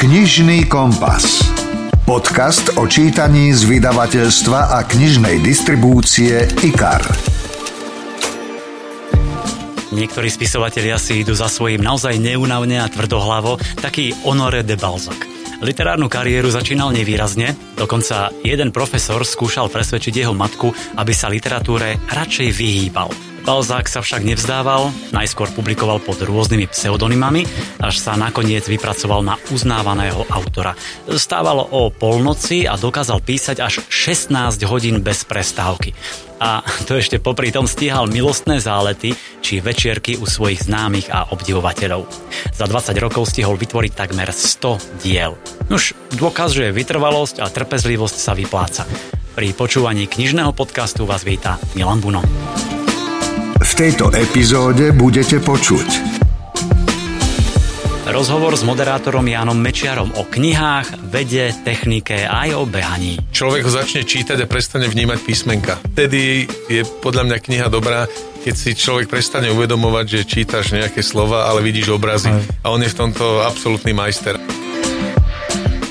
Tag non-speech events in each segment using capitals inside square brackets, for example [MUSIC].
Knižný kompas. Podcast o čítaní z vydavateľstva a knižnej distribúcie IKAR. Niektorí spisovatelia si idú za svojím naozaj neunavne a tvrdohlavo, taký Honoré de Balzac. Literárnu kariéru začínal nevýrazne, dokonca jeden profesor skúšal presvedčiť jeho matku, aby sa literatúre radšej vyhýbal. Balzák sa však nevzdával, najskôr publikoval pod rôznymi pseudonymami, až sa nakoniec vypracoval na uznávaného autora. Stávalo o polnoci a dokázal písať až 16 hodín bez prestávky. A to ešte popri tom stíhal milostné zálety či večierky u svojich známych a obdivovateľov. Za 20 rokov stihol vytvoriť takmer 100 diel. Už dôkaz, že vytrvalosť a trpezlivosť sa vypláca. Pri počúvaní knižného podcastu vás víta Milan Buno. V tejto epizóde budete počuť Rozhovor s moderátorom Jánom Mečiarom o knihách, vede, technike a aj o behaní. Človek ho začne čítať a prestane vnímať písmenka. Vtedy je podľa mňa kniha dobrá, keď si človek prestane uvedomovať, že čítaš nejaké slova, ale vidíš obrazy. Aj. A on je v tomto absolútny majster.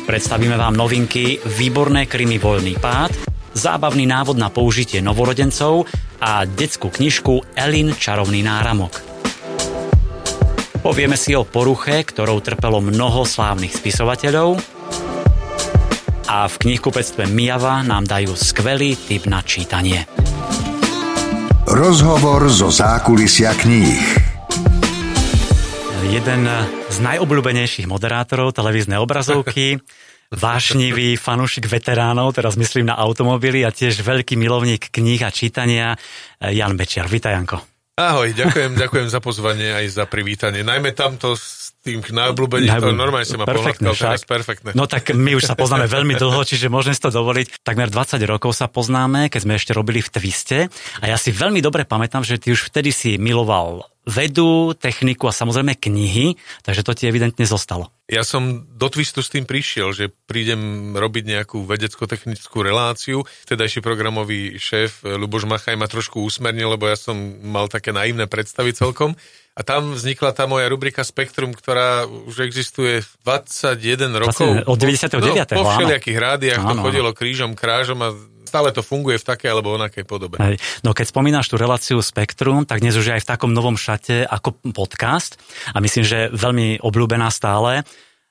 Predstavíme vám novinky Výborné krymy Voľný pád, zábavný návod na použitie novorodencov a detskú knižku Elin Čarovný náramok. Povieme si o poruche, ktorou trpelo mnoho slávnych spisovateľov a v knihkupectve Mijava nám dajú skvelý tip na čítanie. Rozhovor zo zákulisia kníh. Jeden z najobľúbenejších moderátorov televíznej obrazovky [LAUGHS] vášnivý fanúšik veteránov, teraz myslím na automobily a tiež veľký milovník kníh a čítania, Jan Bečiar. Vítaj, Janko. Ahoj, ďakujem, ďakujem za pozvanie aj za privítanie. Najmä tamto s tým najobľúbením, to normálne sa ma perfektne, teraz perfektne. No tak my už sa poznáme veľmi dlho, čiže môžem si to dovoliť. Takmer 20 rokov sa poznáme, keď sme ešte robili v Twiste a ja si veľmi dobre pamätám, že ty už vtedy si miloval vedu, techniku a samozrejme knihy, takže to ti evidentne zostalo. Ja som do Twistu s tým prišiel, že prídem robiť nejakú vedecko-technickú reláciu. Vtedajší programový šéf Luboš Machaj ma trošku usmernil, lebo ja som mal také naivné predstavy celkom. A tam vznikla tá moja rubrika Spektrum, ktorá už existuje 21 rokov. Vlastne od 99. No, po všelijakých rádiách to chodilo krížom, krážom a stále to funguje v takej alebo onakej podobe. Hej. No keď spomínaš tú reláciu Spektrum, tak dnes už aj v takom novom šate ako podcast a myslím, že veľmi obľúbená stále.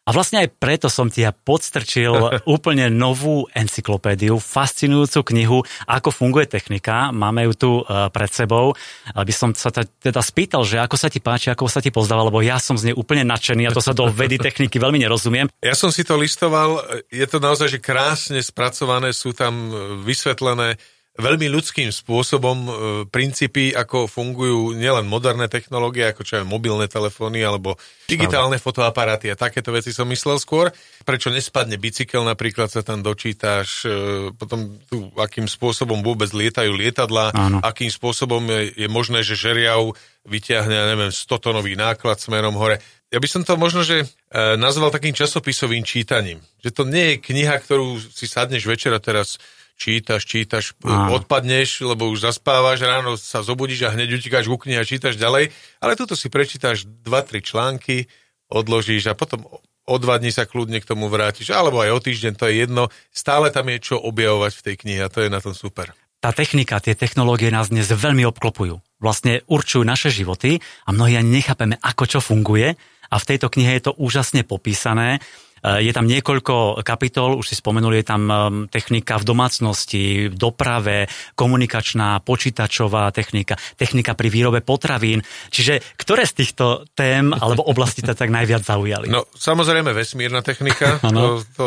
A vlastne aj preto som ti ja podstrčil [LAUGHS] úplne novú encyklopédiu, fascinujúcu knihu, ako funguje technika. Máme ju tu e, pred sebou. Aby som sa teda spýtal, že ako sa ti páči, ako sa ti pozdáva, lebo ja som z nej úplne nadšený a to sa do [LAUGHS] vedy techniky veľmi nerozumiem. Ja som si to listoval, je to naozaj že krásne spracované, sú tam vysvetlené veľmi ľudským spôsobom e, princípy, ako fungujú nielen moderné technológie, ako čo je mobilné telefóny alebo digitálne fotoaparáty a takéto veci som myslel skôr. Prečo nespadne bicykel, napríklad sa tam dočítaš, e, potom tu, akým spôsobom vôbec lietajú lietadla, Áno. akým spôsobom je, je možné, že žeriav vyťahne, neviem, 100-tonový náklad smerom hore. Ja by som to možno, že e, nazval takým časopisovým čítaním. Že to nie je kniha, ktorú si sadneš večera teraz čítaš, čítaš, Áno. odpadneš, lebo už zaspávaš, ráno sa zobudíš a hneď utíkaš ku knihe a čítaš ďalej, ale tuto si prečítaš 2-3 články, odložíš a potom o dva dní sa kľudne k tomu vrátiš, alebo aj o týždeň, to je jedno. Stále tam je čo objavovať v tej knihe a to je na tom super. Tá technika, tie technológie nás dnes veľmi obklopujú. Vlastne určujú naše životy a mnohí ani nechápeme, ako čo funguje. A v tejto knihe je to úžasne popísané. Eh, je tam niekoľko kapitol, už si spomenuli, je tam ehm, technika v domácnosti, v doprave, komunikačná, počítačová technika, technika pri výrobe potravín. Čiže ktoré z týchto tém [LAUGHS] alebo oblasti ťa tak najviac zaujali? No, samozrejme vesmírna technika, [LAUGHS] to, to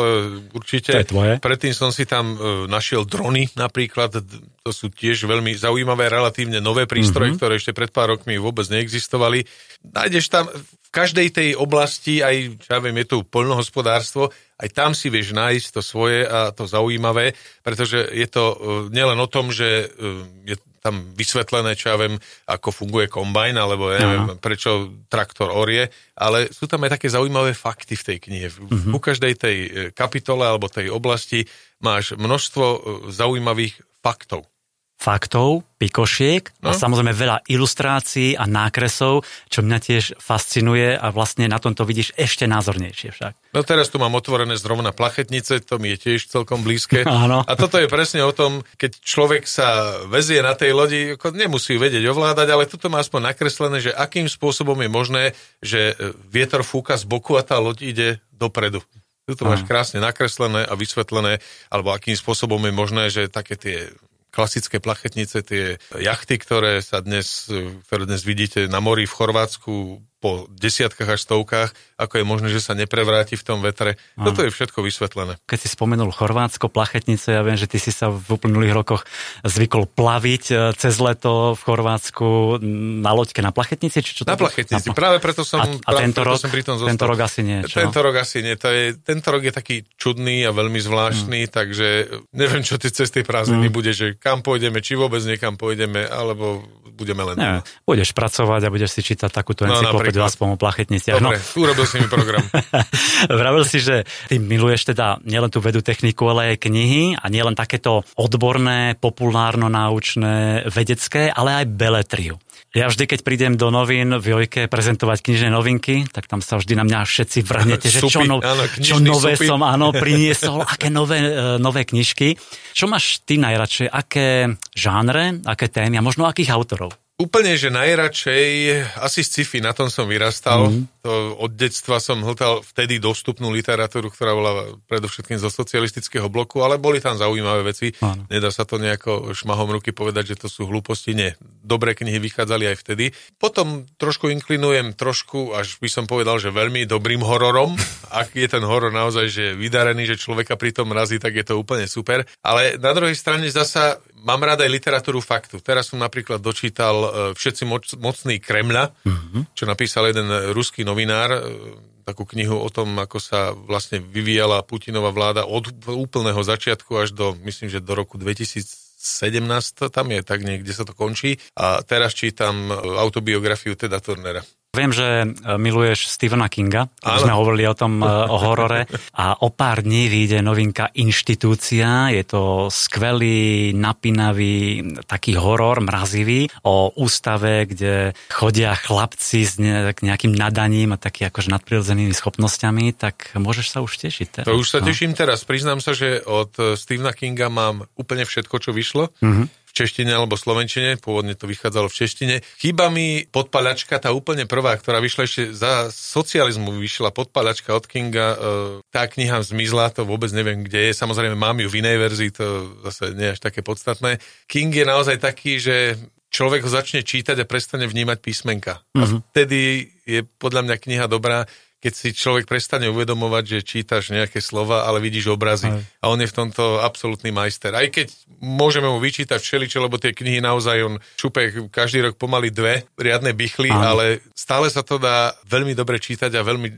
určite. To je tvoje. Predtým som si tam eh, našiel drony napríklad, to sú tiež veľmi zaujímavé, relatívne nové prístroje, mm-hmm. ktoré ešte pred pár rokmi vôbec neexistovali. Nájdeš tam každej tej oblasti, aj, ja viem, je tu poľnohospodárstvo, aj tam si vieš nájsť to svoje a to zaujímavé, pretože je to uh, nielen o tom, že uh, je tam vysvetlené, čo ja viem, ako funguje kombajn, alebo ja neviem, prečo traktor orie, ale sú tam aj také zaujímavé fakty v tej knihe. Uh-huh. U každej tej kapitole alebo tej oblasti máš množstvo zaujímavých faktov. Faktov, pikošiek no. a samozrejme veľa ilustrácií a nákresov, čo mňa tiež fascinuje a vlastne na tomto vidíš ešte názornejšie však. No teraz tu mám otvorené zrovna plachetnice, to mi je tiež celkom blízke. [LAUGHS] Áno. A toto je presne o tom, keď človek sa vezie na tej lodi, nemusí vedieť ovládať, ale toto má aspoň nakreslené, že akým spôsobom je možné, že vietor fúka z boku a tá loď ide dopredu. Tu to máš krásne nakreslené a vysvetlené, alebo akým spôsobom je možné, že také tie klasické plachetnice, tie jachty, ktoré sa dnes, ktoré dnes vidíte na mori v Chorvátsku, po desiatkách až stovkách, ako je možné, že sa neprevráti v tom vetre. Aha. Toto je všetko vysvetlené. Keď si spomenul Chorvátsko, plachetnice, ja viem, že ty si sa v uplynulých rokoch zvykol plaviť e, cez leto v Chorvátsku na loďke na plachetnici? Či čo na plachetnici, na... práve preto som, a, a práve tento, preto rok, som pri tom zostal. Tento rok asi nie, čo? Tento rok asi nie. To je, tento rok je taký čudný a veľmi zvláštny, hmm. takže neviem, čo tie cesty prázdniny hmm. bude, že kam pôjdeme, či vôbec niekam pôjdeme, alebo budeme len... Nie, budeš pracovať a budeš si čítať takúto no, encyklopédiu aspoň o plachetniciach. Dobre, no. urobil si mi program. [LAUGHS] Vravil si, že ty miluješ teda nielen tú vedu techniku, ale aj knihy a nielen takéto odborné, populárno-náučné, vedecké, ale aj beletriu. Ja vždy, keď prídem do novín v Jojke prezentovať knižné novinky, tak tam sa vždy na mňa všetci vrhnete, že čo, no, áno, čo nové supy. som áno, [LAUGHS] priniesol, aké nové, e, nové knižky. Čo máš ty najradšej? Aké žánre, aké témy a možno akých autorov? Úplne, že najradšej asi sci-fi, na tom som vyrastal. Mm. To od detstva som hltal vtedy dostupnú literatúru, ktorá bola predovšetkým zo socialistického bloku, ale boli tam zaujímavé veci. Áno. Nedá sa to nejako šmahom ruky povedať, že to sú hlúposti. Nie, dobré knihy vychádzali aj vtedy. Potom trošku inklinujem trošku, až by som povedal, že veľmi dobrým hororom. [LAUGHS] Ak je ten horor naozaj že vydarený, že človeka pri tom razí, tak je to úplne super. Ale na druhej strane zasa mám rád aj literatúru faktu. Teraz som napríklad dočítal e, Všetci moc, mocný Kremľa, mm-hmm. čo napísal jeden ruský novinár, e, takú knihu o tom, ako sa vlastne vyvíjala Putinová vláda od úplného začiatku až do, myslím, že do roku 2017, tam je tak niekde sa to končí. A teraz čítam autobiografiu Teda Turnera. Viem, že e, miluješ Stephena Kinga, keď sme hovorili o tom, e, o horore. A o pár dní vyjde novinka Inštitúcia. Je to skvelý, napínavý taký horor, mrazivý, o ústave, kde chodia chlapci s nejakým nadaním a taký akože nadprirodzenými schopnosťami, tak môžeš sa už tešiť. To už sa no. teším teraz. Priznám sa, že od Stephena Kinga mám úplne všetko, čo vyšlo. Mm-hmm v češtine alebo slovenčine, pôvodne to vychádzalo v češtine. Chýba mi podpalačka, tá úplne prvá, ktorá vyšla ešte za socializmu, vyšla podpalačka od Kinga, e, tá kniha zmizla, to vôbec neviem, kde je, samozrejme mám ju v inej verzii, to zase nie až také podstatné. King je naozaj taký, že človek ho začne čítať a prestane vnímať písmenka. A mhm. vtedy je podľa mňa kniha dobrá, keď si človek prestane uvedomovať, že čítaš nejaké slova, ale vidíš obrazy. Aj. A on je v tomto absolútny majster. Aj keď môžeme mu vyčítať všeličo, lebo tie knihy naozaj on šupe každý rok pomaly dve riadne bychly, ale stále sa to dá veľmi dobre čítať a veľmi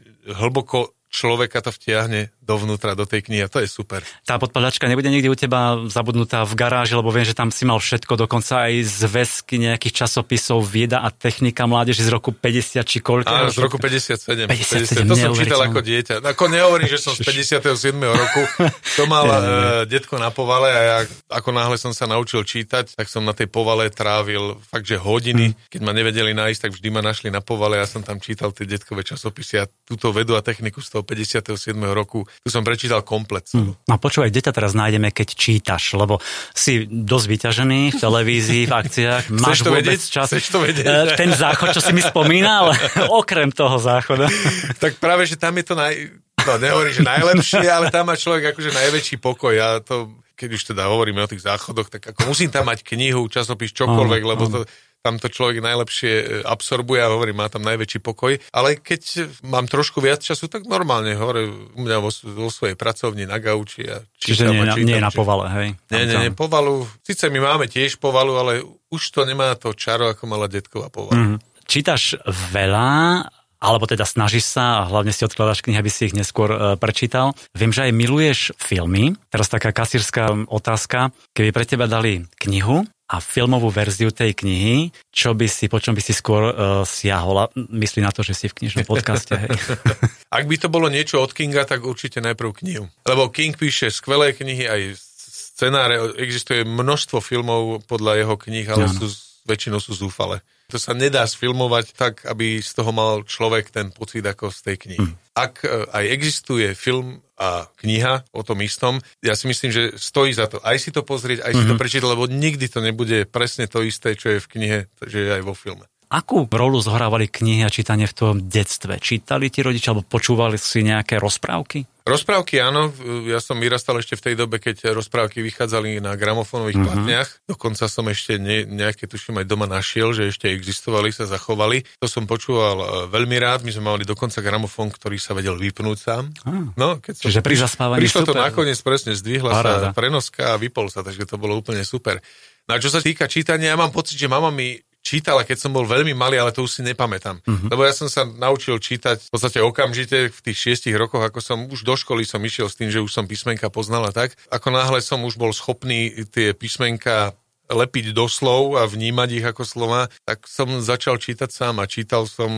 hlboko človeka to vtiahne dovnútra, do tej knihy a to je super. Tá podpadačka nebude niekde u teba zabudnutá v garáži, lebo viem, že tam si mal všetko, dokonca aj zväzky nejakých časopisov Vieda a technika mládež z roku 50 či koľko. Áno, z roku 57. 57 50, to som čítal ako dieťa. Ako nehovorím, že som z 57. roku. To mal [LAUGHS] uh, detko na povale a ja, ako náhle som sa naučil čítať, tak som na tej povale trávil fakt, že hodiny. Hmm. Keď ma nevedeli nájsť, tak vždy ma našli na povale. Ja som tam čítal tie detkové časopisy a túto vedu a techniku z toho 57. roku. Tu som prečítal komplet. Hmm. No počúvaj, kde ťa teraz nájdeme, keď čítaš? Lebo si dosť vyťažený v televízii, v akciách. Máš to vôbec vedieť? čas? Chceš to vedieť? E, ten záchod, čo si mi spomínal, [LAUGHS] okrem toho záchoda. [LAUGHS] tak práve, že tam je to naj... No, nehovorím, že najlepšie, ale tam má človek akože najväčší pokoj. Ja to, keď už teda hovoríme o tých záchodoch, tak ako musím tam mať knihu, časopis, čokoľvek, lebo to, tam to človek najlepšie e, absorbuje a hovorí, má tam najväčší pokoj. Ale keď mám trošku viac času, tak normálne hore u mňa vo, vo svojej pracovni na gauči. A Čiže nie, čítam, nie na povale, hej? Nie, nie, nie, povalu. Sice my máme tiež povalu, ale už to nemá to čaro, ako mala detková povalu. Mm. Čítaš veľa, alebo teda snažíš sa a hlavne si odkladáš knihy, aby si ich neskôr e, prečítal. Viem, že aj miluješ filmy. Teraz taká kasírska otázka. Keby pre teba dali knihu a filmovú verziu tej knihy, čo by si, po čom by si skôr uh, siahol? Myslí na to, že si v knižnom podcaste. Hej. [LAUGHS] Ak by to bolo niečo od Kinga, tak určite najprv knihu. Lebo King píše skvelé knihy aj scenáre, existuje množstvo filmov podľa jeho kníh, ale sú, väčšinou sú zúfale. To sa nedá sfilmovať tak, aby z toho mal človek ten pocit ako z tej knihy. Hm. Ak e, aj existuje film a kniha o tom istom, ja si myslím, že stojí za to aj si to pozrieť, aj si Mhm. to prečítať, lebo nikdy to nebude presne to isté, čo je v knihe, že je aj vo filme. Akú rolu zohrávali knihy a čítanie v tom detstve? Čítali ti rodičia alebo počúvali si nejaké rozprávky? Rozprávky áno, ja som vyrastal ešte v tej dobe, keď rozprávky vychádzali na gramofónových Mhm. mm-hmm. platniach. Dokonca som ešte ne, nejaké, tuším, aj doma našiel, že ešte existovali, sa zachovali. To som počúval e, veľmi rád, my sme mali dokonca gramofón, ktorý sa vedel vypnúť sám. Ah. No, keď som, Čiže pri zaspávaní Prišlo to super. nakoniec presne, zdvihla Paráda. sa prenoska a vypol sa, takže to bolo úplne super. No a čo sa týka čítania, ja mám pocit, že mama mi čítala, keď som bol veľmi malý, ale to už si nepamätám. Uh-huh. Lebo ja som sa naučil čítať v podstate okamžite v tých šiestich rokoch, ako som už do školy som išiel s tým, že už som písmenka poznal a tak. Ako náhle som už bol schopný tie písmenka lepiť do slov a vnímať ich ako slova, tak som začal čítať sám a čítal som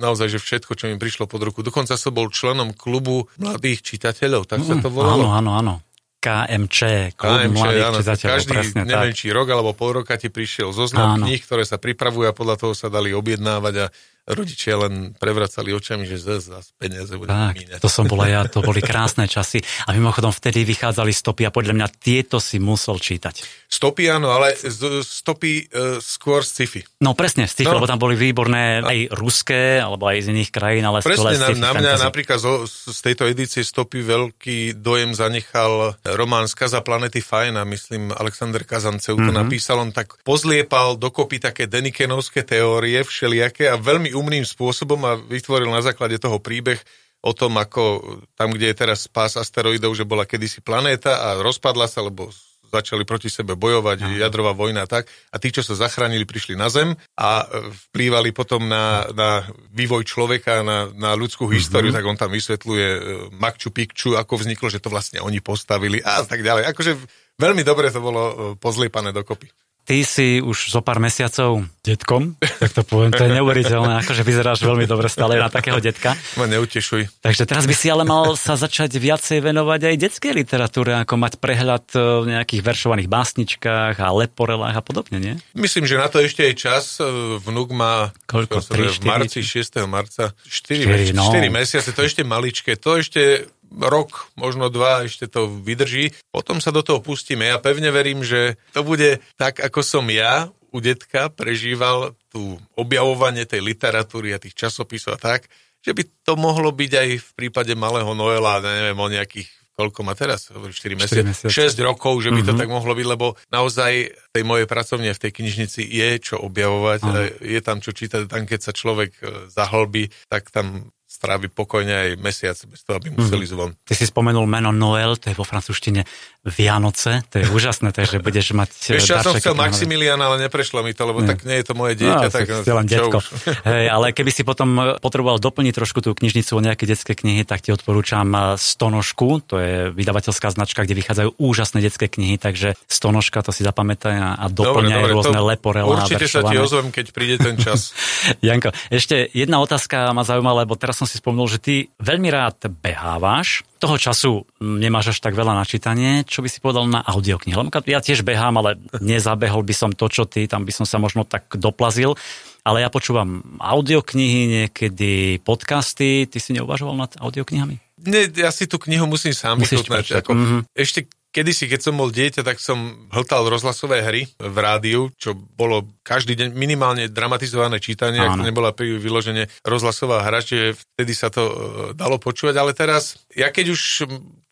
naozaj, že všetko, čo mi prišlo pod ruku. Dokonca som bol členom klubu mladých čitateľov, tak sa to volalo. Áno, áno, áno. KMČ, klub KMČ, mladých áno, čitateľov, každý, presne neviem, tak. či rok alebo pol roka ti prišiel zoznam Áno. kníh, ktoré sa pripravujú a podľa toho sa dali objednávať a rodičia len prevracali očami, že zase zas peniaze budeme Tak, míňať. to som bola ja, to boli [LAUGHS] krásne časy. A mimochodom vtedy vychádzali stopy a podľa mňa tieto si musel čítať. Stopy áno, ale z, stopy uh, skôr sci-fi. No presne, z tých, No. lebo tam boli výborné aj ruské, alebo aj z iných krajín, ale Presne na, na mňa fantasy. napríklad zo, z tejto edície stopy veľký dojem zanechal román Skaza planety Fajna, myslím Alexander Kazancev Mhm. to napísal, on tak pozliepal dokopy také denikenovské teórie všelijaké a veľmi umným spôsobom a vytvoril na základe toho príbeh o tom, ako tam, kde je teraz pás asteroidov, že bola kedysi planéta a rozpadla sa, lebo začali proti sebe bojovať, jadrová vojna a tak. A tí, čo sa zachránili, prišli na Zem a e, vplývali potom na, na vývoj človeka, na, na ľudskú históriu, tak on tam vysvetľuje e, Makču Pikču, ako vzniklo, že to vlastne oni postavili a tak ďalej. Akože veľmi dobre to bolo e, pozliepané dokopy. Ty si už zo pár mesiacov detkom, tak to poviem, to je neuveriteľné, akože vyzeráš veľmi dobre stále na takého detka. Ma neutešuj. Takže teraz by si ale mal sa začať viacej venovať aj detskej literatúre, ako mať prehľad e, v nejakých veršovaných básničkách a leporelách a podobne, nie? Myslím, že na to ešte je čas. E, Vnúk má Koľko? čo sa vie, Tri, v marci, štyri? 6. marca, 4, Štyri, 4, no. mesiace, to ešte maličké, to ešte rok, možno dva, ešte to vydrží. Potom sa do toho pustíme. Ja pevne verím, že to bude tak, ako som ja u detka prežíval tú objavovanie tej literatúry a tých časopisov a tak, že by to mohlo byť aj v prípade malého Noela, neviem, o nejakých koľko má teraz? 4 mesiace, mesiace. 6 rokov, že by to Mhm. tak mohlo byť, lebo naozaj v tej mojej pracovne v tej knižnici je čo objavovať, Áno. je tam čo čítať, tam keď sa človek e, zahlbí, tak tam strávi pokojne aj mesiac bez toho, aby museli zvon. Ty si spomenul meno Noel, to je vo francúzštine Vianoce, to je úžasné, takže budeš mať [LAUGHS] e, Ešte ja som chcel. Maximiliana, ale neprešlo mi to, lebo Nie. tak nie je to moje dieťa. No, tak ste len detko. [LAUGHS] Hej, ale keby si potom potreboval doplniť trošku tú knižnicu o nejaké detské knihy, tak ti odporúčam eh, Stonožku, to je vydavateľská značka, kde vychádzajú úžasné detské knihy, takže Stonožka, to si zapamätaj a, a doplňaj rôzne leporela. Určite sa ti ozvem, keď príde ten čas. [LAUGHS] Janko, ešte jedna otázka ma zaujíma, lebo teraz som si spomenul, že ty veľmi rád behávaš, toho času nemáš až tak veľa na čítanie, čo by si povedal na audioknihy? Ja tiež behám, ale nezabehol by som to, čo ty, tam by som sa možno tak doplazil. Ale ja počúvam audioknihy, niekedy podcasty. Ty si neuvažoval nad audioknihami? Nie, ja si tú knihu musím sám vychutnať. Ako, Mhm. Ešte kedysi, keď som bol dieťa, tak som hltal rozhlasové hry v rádiu, čo bolo každý deň minimálne dramatizované čítanie, ak Áno. to nebola vyloženie rozhlasová hra, čiže vtedy sa to e, dalo počúvať, ale teraz, ja keď už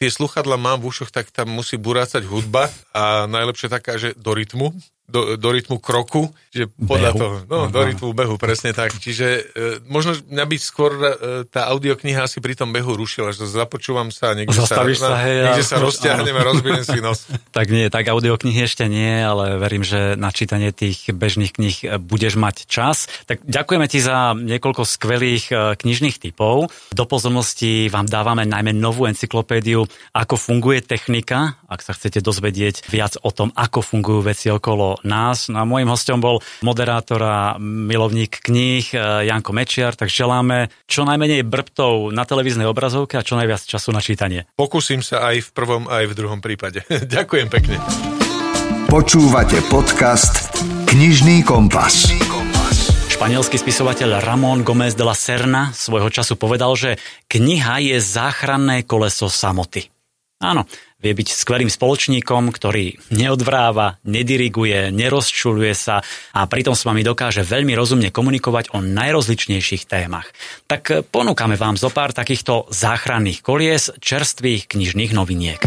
tie sluchadla mám v ušoch, tak tam musí burácať hudba a najlepšie taká, že do rytmu, do, do rytmu kroku, že podľa Behu. toho, no, do rytmu behu, presne tak. Čiže e, možno mňa by skôr e, tá audiokniha asi pri tom behu rušila, že započúvam sa a niekde Zastavíš sa, sa, hej, a- niekde sa rozťahnem a rozbijem si nos. [LAUGHS] Tak nie, tak audioknihy ešte nie, ale verím, že na čítanie tých bežných kníh e, budeš mať čas. Tak ďakujeme ti za niekoľko skvelých e, knižných typov. Do pozornosti vám dávame najmä novú encyklopédiu Ako funguje technika, ak sa chcete dozvedieť viac o tom, ako fungujú veci okolo nás. No a môjim hostom bol moderátor a milovník kníh e, Janko Mečiar, tak želáme čo najmenej brbtov na televíznej obrazovke a čo najviac času na čítanie. Pokúsim sa aj v prvom, aj v druhom prípade. [LAUGHS] Ďakujem pekne. Počúvate podcast Knižný kompas. Španielský spisovateľ Ramón Gómez de la Serna svojho času povedal, že kniha je záchranné koleso samoty. Áno, vie byť skvelým spoločníkom, ktorý neodvráva, nediriguje, nerozčuluje sa a pritom s vami dokáže veľmi rozumne komunikovať o najrozličnejších témach. Tak ponúkame vám zo pár takýchto záchranných kolies čerstvých knižných noviniek.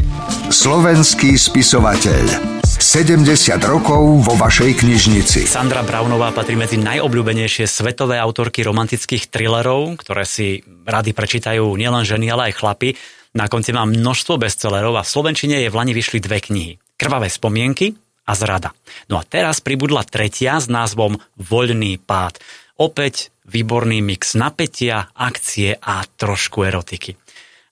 Slovenský spisovateľ 70 rokov vo vašej knižnici. Sandra Brownová patrí medzi najobľúbenejšie svetové autorky romantických thrillerov, ktoré si rady prečítajú nielen ženy, ale aj chlapy. Na konci má množstvo bestsellerov a v Slovenčine je v Lani vyšli dve knihy. Krvavé spomienky a Zrada. No a teraz pribudla tretia s názvom Voľný pád. Opäť výborný mix napätia, akcie a trošku erotiky.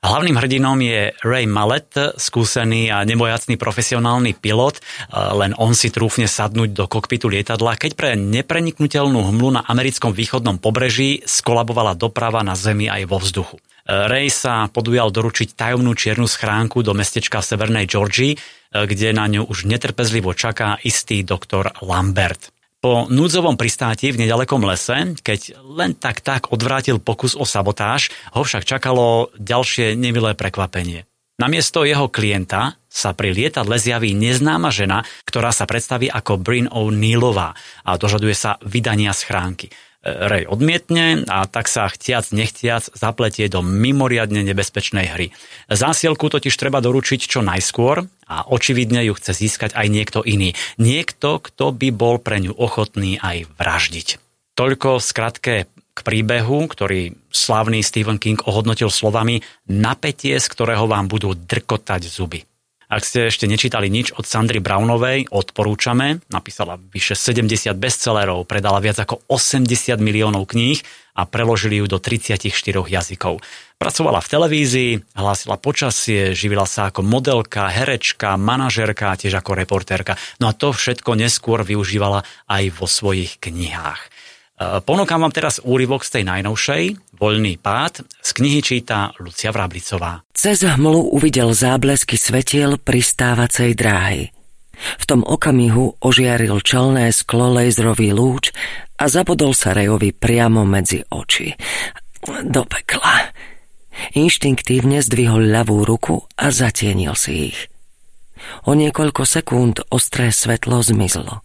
Hlavným hrdinom je Ray Mallet, skúsený a nebojacný profesionálny pilot, len on si trúfne sadnúť do kokpitu lietadla, keď pre nepreniknutelnú hmlu na americkom východnom pobreží skolabovala doprava na zemi aj vo vzduchu. Ray sa podujal doručiť tajomnú čiernu schránku do mestečka severnej Georgii, kde na ňu už netrpezlivo čaká istý doktor Lambert. Po núdzovom pristáti v nedalekom lese, keď len tak tak odvrátil pokus o sabotáž, ho však čakalo ďalšie nemilé prekvapenie. Namiesto jeho klienta sa pri lietadle zjaví neznáma žena, ktorá sa predstaví ako Brin O'Neillová a dožaduje sa vydania schránky. Ray odmietne a tak sa chtiac nechtiac zapletie do mimoriadne nebezpečnej hry. Zásielku totiž treba doručiť čo najskôr a očividne ju chce získať aj niekto iný. Niekto, kto by bol pre ňu ochotný aj vraždiť. Toľko v skratke k príbehu, ktorý slavný Stephen King ohodnotil slovami napätie, z ktorého vám budú drkotať zuby. Ak ste ešte nečítali nič od Sandry Brownovej, odporúčame. Napísala vyše 70 bestsellerov, predala viac ako 80 miliónov kníh a preložili ju do 34 jazykov. Pracovala v televízii, hlásila počasie, živila sa ako modelka, herečka, manažerka, tiež ako reportérka. No a to všetko neskôr využívala aj vo svojich knihách. E, ponúkam vám teraz úryvok z tej najnovšej, Voľný pád, z knihy číta Lucia Vrablicová. Cez hmlu uvidel záblesky svetiel pristávacej dráhy. V tom okamihu ožiaril čelné sklo lejzrový lúč a zabodol sa Rejovi priamo medzi oči. Do pekla. Inštinktívne zdvihol ľavú ruku a zatienil si ich. O niekoľko sekúnd ostré svetlo zmizlo.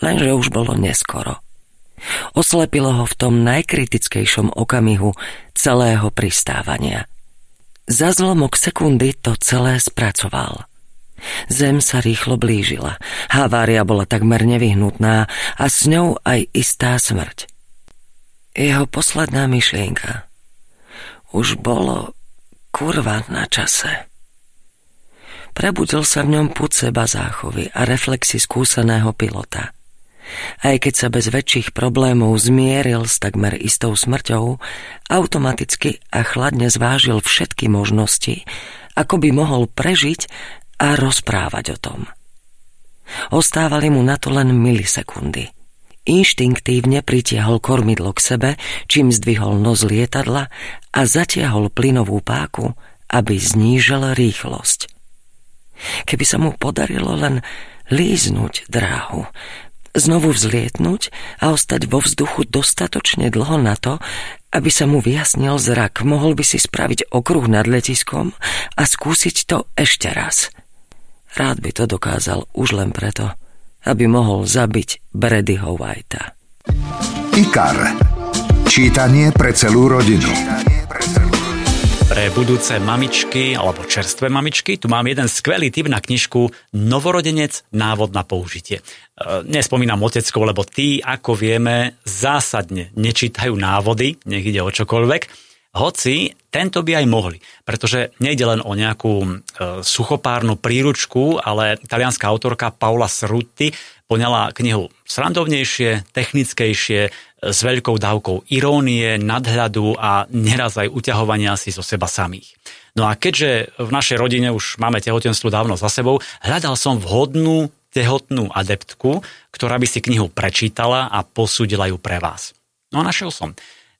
Lenže už bolo neskoro. Oslepilo ho v tom najkritickejšom okamihu celého pristávania. Za zlomok sekundy to celé spracoval. Zem sa rýchlo blížila. Havária bola takmer nevyhnutná a s ňou aj istá smrť. Jeho posledná myšlienka. Už bolo kurva na čase. Prebudil sa v ňom put seba záchovy a reflexy skúseného pilota – aj keď sa bez väčších problémov zmieril s takmer istou smrťou, automaticky a chladne zvážil všetky možnosti, ako by mohol prežiť a rozprávať o tom. Ostávali mu na to len milisekundy. Inštinktívne pritiahol kormidlo k sebe, čím zdvihol nos lietadla a zatiahol plynovú páku, aby znížil rýchlosť. Keby sa mu podarilo len líznuť dráhu, znovu vzlietnúť a ostať vo vzduchu dostatočne dlho na to, aby sa mu vyjasnil zrak, mohol by si spraviť okruh nad letiskom a skúsiť to ešte raz. Rád by to dokázal už len preto, aby mohol zabiť Bradyho Whitea. IKAR. Čítanie pre celú rodinu. Pre budúce mamičky alebo čerstvé mamičky tu mám jeden skvelý tip na knižku Novorodenec návod na použitie. E, nespomínam oteckov, lebo tí, ako vieme, zásadne nečítajú návody, nech ide o čokoľvek. Hoci tento by aj mohli, pretože nejde len o nejakú e, suchopárnu príručku, ale talianská autorka Paula Srutti poňala knihu srandovnejšie, technickejšie, s veľkou dávkou irónie, nadhľadu a neraz aj uťahovania si zo seba samých. No a keďže v našej rodine už máme tehotenstvo dávno za sebou, hľadal som vhodnú tehotnú adeptku, ktorá by si knihu prečítala a posúdila ju pre vás. No a našiel som.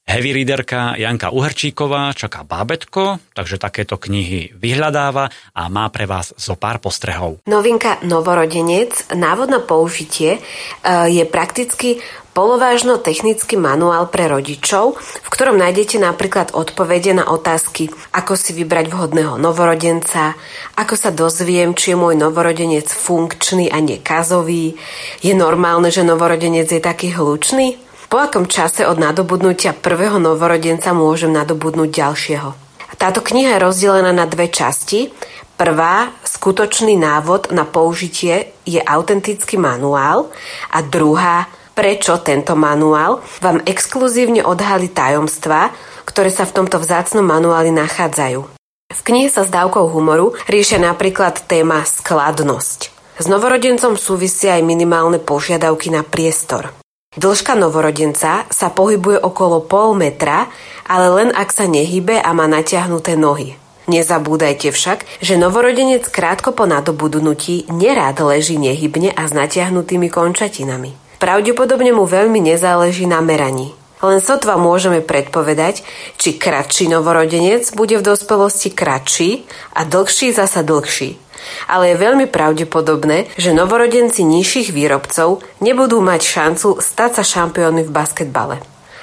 Heavy readerka Janka Uherčíková čaká bábetko, takže takéto knihy vyhľadáva a má pre vás zo pár postrehov. Novinka Novorodenec, návod na použitie, e, je prakticky polovážno-technický manuál pre rodičov, v ktorom nájdete napríklad odpovede na otázky, ako si vybrať vhodného novorodenca, ako sa dozviem, či je môj novorodenec funkčný a nekazový, je normálne, že novorodenec je taký hlučný, po akom čase od nadobudnutia prvého novorodenca môžem nadobudnúť ďalšieho? Táto kniha je rozdelená na dve časti. Prvá, skutočný návod na použitie, je autentický manuál a druhá, prečo tento manuál, vám exkluzívne odhalí tajomstva, ktoré sa v tomto vzácnom manuáli nachádzajú. V knihe sa s dávkou humoru riešia napríklad téma skladnosť. S novorodencom súvisia aj minimálne požiadavky na priestor. Dĺžka novorodenca sa pohybuje okolo pol metra, ale len ak sa nehybe a má natiahnuté nohy. Nezabúdajte však, že novorodenec krátko po nadobudnutí nerád leží nehybne a s natiahnutými končatinami. Pravdepodobne mu veľmi nezáleží na meraní. Len sotva môžeme predpovedať, či kratší novorodenec bude v dospelosti kratší a dlhší zasa dlhší ale je veľmi pravdepodobné, že novorodenci nižších výrobcov nebudú mať šancu stať sa šampiónmi v basketbale.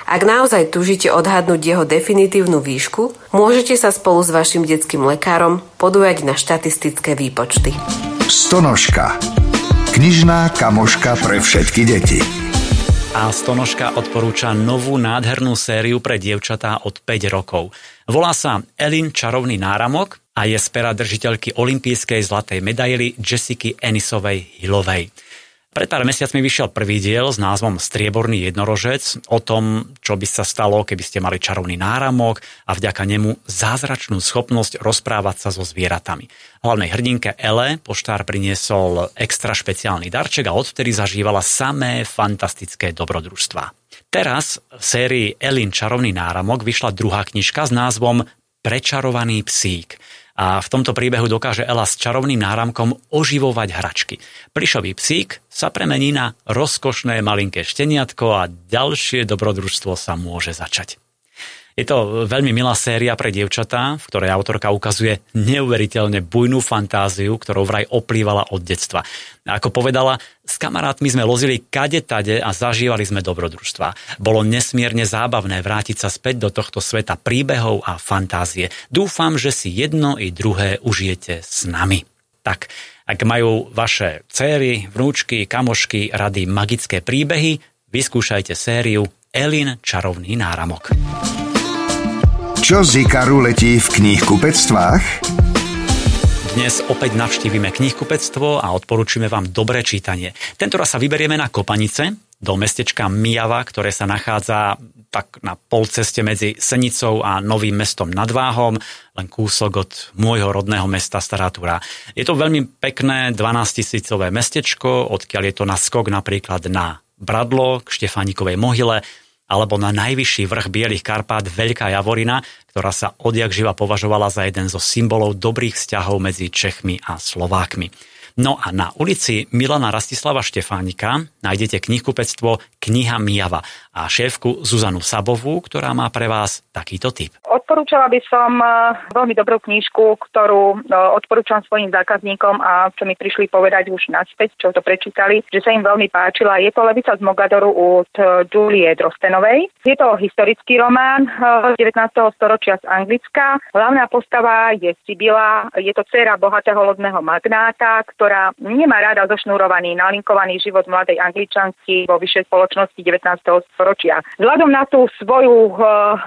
Ak naozaj tužite odhadnúť jeho definitívnu výšku, môžete sa spolu s vašim detským lekárom podujať na štatistické výpočty. Stonožka. Knižná kamoška pre všetky deti. A Stonožka odporúča novú nádhernú sériu pre dievčatá od 5 rokov. Volá sa Elin Čarovný náramok a je z držiteľky olympijskej zlatej medaily Jessiky Enisovej Hillovej. Pred pár mesiacmi vyšiel prvý diel s názvom Strieborný jednorožec o tom, čo by sa stalo, keby ste mali čarovný náramok a vďaka nemu zázračnú schopnosť rozprávať sa so zvieratami. Hlavnej hrdinke Ele poštár priniesol extra špeciálny darček a odvtedy zažívala samé fantastické dobrodružstva. Teraz v sérii Elin Čarovný náramok vyšla druhá knižka s názvom Prečarovaný psík a v tomto príbehu dokáže Ela s čarovným náramkom oživovať hračky. Plišový psík sa premení na rozkošné malinké šteniatko a ďalšie dobrodružstvo sa môže začať. Je to veľmi milá séria pre dievčatá, v ktorej autorka ukazuje neuveriteľne bujnú fantáziu, ktorou vraj oplývala od detstva. Ako povedala, s kamarátmi sme lozili kade tade a zažívali sme dobrodružstva. Bolo nesmierne zábavné vrátiť sa späť do tohto sveta príbehov a fantázie. Dúfam, že si jedno i druhé užijete s nami. Tak, ak majú vaše céry, vnúčky, kamošky rady magické príbehy, vyskúšajte sériu Elin Čarovný náramok. Čo z Ikaru letí v knihkupectvách? Dnes opäť navštívime knihkupectvo a odporúčime vám dobré čítanie. Tento raz sa vyberieme na Kopanice, do mestečka Mijava, ktoré sa nachádza tak na polceste medzi Senicou a Novým mestom nad Váhom, len kúsok od môjho rodného mesta Stará Túra. Je to veľmi pekné 12 tisícové mestečko, odkiaľ je to na skok napríklad na Bradlo k Štefánikovej mohyle, alebo na najvyšší vrch Bielých Karpát Veľká Javorina, ktorá sa odjak živa považovala za jeden zo symbolov dobrých vzťahov medzi Čechmi a Slovákmi. No a na ulici Milana Rastislava Štefánika nájdete knihkupectvo Kniha Mijava a šéfku Zuzanu Sabovú, ktorá má pre vás takýto tip. Odporúčala by som e, veľmi dobrú knižku, ktorú e, odporúčam svojim zákazníkom a čo mi prišli povedať už naspäť, čo to prečítali, že sa im veľmi páčila. Je to Levica z Mogadoru od e, Julie Drostenovej. Je to historický román 19. storočia z Anglicka. Hlavná postava je Sibila, je to dcera bohatého lodného magnáta, ktorá nemá rada zošnurovaný, nalinkovaný život mladej angličanky vo vyššej spoločnosti 19. storočia. Vzhľadom na tú svoju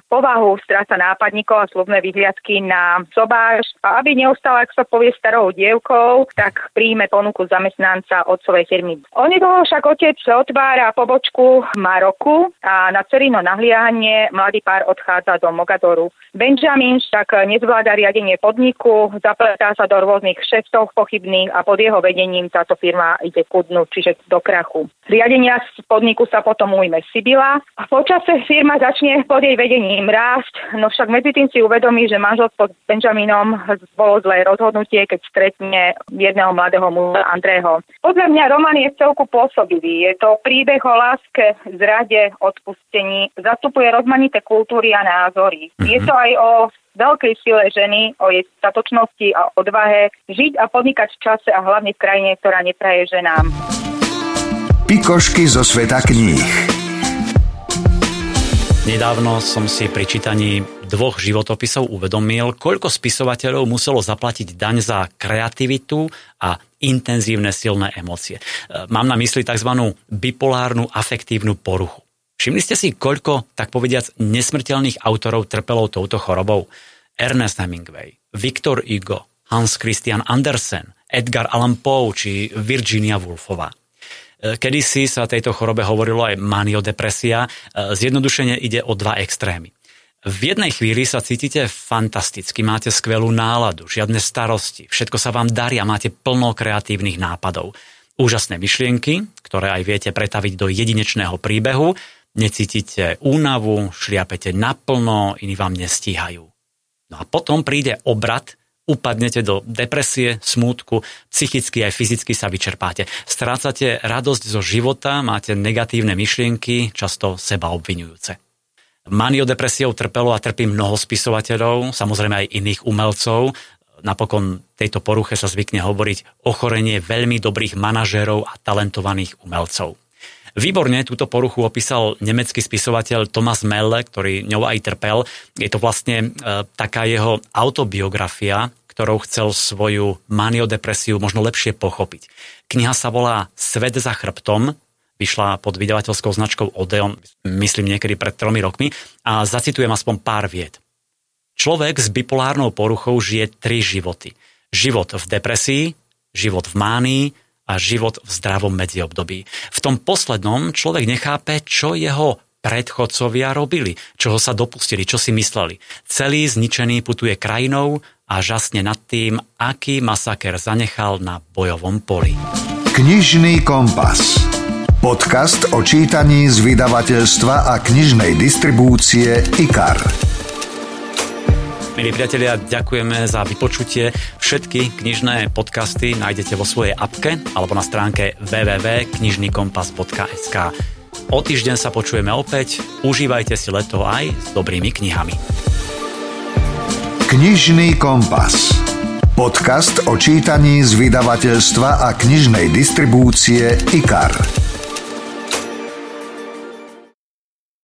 povahu stráca nápad nápadníkov a slovné vyhliadky na sobáš a aby neostala, ak sa povie, starou dievkou, tak príjme ponuku zamestnanca otcovej firmy. Onedlho však otec otvára pobočku Maroku a na cerino nahliahanie mladý pár odchádza do Mogadoru. Benjamin však nezvláda riadenie podniku, zapletá sa do rôznych šeftov pochybných a pod jeho vedením táto firma ide ku dnu, čiže do krachu. Riadenia z podniku sa potom ujme Sibila a počase firma začne pod jej vedením rásť, no však medzi tým si uvedomí, že manželstvo s Benjaminom bolo zlé rozhodnutie, keď stretne jedného mladého muža Andrého. Podľa mňa román je celku pôsobivý. Je to príbeh o láske, zrade, odpustení, zastupuje rozmanité kultúry a názory. Mm-hmm. Je to aj o veľkej sile ženy, o jej statočnosti a odvahe žiť a podnikať v čase a hlavne v krajine, ktorá nepraje ženám. Pikošky zo sveta kníh. Nedávno som si pri čítaní dvoch životopisov uvedomil, koľko spisovateľov muselo zaplatiť daň za kreativitu a intenzívne silné emócie. Mám na mysli tzv. bipolárnu afektívnu poruchu. Všimli ste si, koľko, tak povediac, nesmrteľných autorov trpelo touto chorobou? Ernest Hemingway, Victor Hugo, Hans Christian Andersen, Edgar Allan Poe či Virginia Woolfová. E, Kedy si sa tejto chorobe hovorilo aj maniodepresia. E, zjednodušene ide o dva extrémy. V jednej chvíli sa cítite fantasticky, máte skvelú náladu, žiadne starosti, všetko sa vám darí a máte plno kreatívnych nápadov. Úžasné myšlienky, ktoré aj viete pretaviť do jedinečného príbehu necítite únavu, šliapete naplno, iní vám nestíhajú. No a potom príde obrad, upadnete do depresie, smútku, psychicky aj fyzicky sa vyčerpáte. Strácate radosť zo života, máte negatívne myšlienky, často seba obvinujúce. Maniodepresiou trpelo a trpí mnoho spisovateľov, samozrejme aj iných umelcov. Napokon tejto poruche sa zvykne hovoriť ochorenie veľmi dobrých manažérov a talentovaných umelcov. Výborne túto poruchu opísal nemecký spisovateľ Thomas Melle, ktorý ňou aj trpel. Je to vlastne e, taká jeho autobiografia, ktorou chcel svoju maniodepresiu možno lepšie pochopiť. Kniha sa volá Svet za chrbtom, vyšla pod vydavateľskou značkou Odeon, myslím niekedy pred tromi rokmi, a zacitujem aspoň pár vied. Človek s bipolárnou poruchou žije tri životy. Život v depresii, život v mánii a život v zdravom medziobdobí. V tom poslednom človek nechápe, čo jeho predchodcovia robili, čoho sa dopustili, čo si mysleli. Celý zničený putuje krajinou a žasne nad tým, aký masaker zanechal na bojovom poli. Knižný kompas. Podcast o čítaní z vydavateľstva a knižnej distribúcie IKAR. Milí priatelia, ďakujeme za vypočutie. Všetky knižné podcasty nájdete vo svojej apke alebo na stránke www.knižnykompas.sk. O týždeň sa počujeme opäť. Užívajte si leto aj s dobrými knihami. Knižný kompas. Podcast o čítaní z vydavateľstva a knižnej distribúcie IKAR.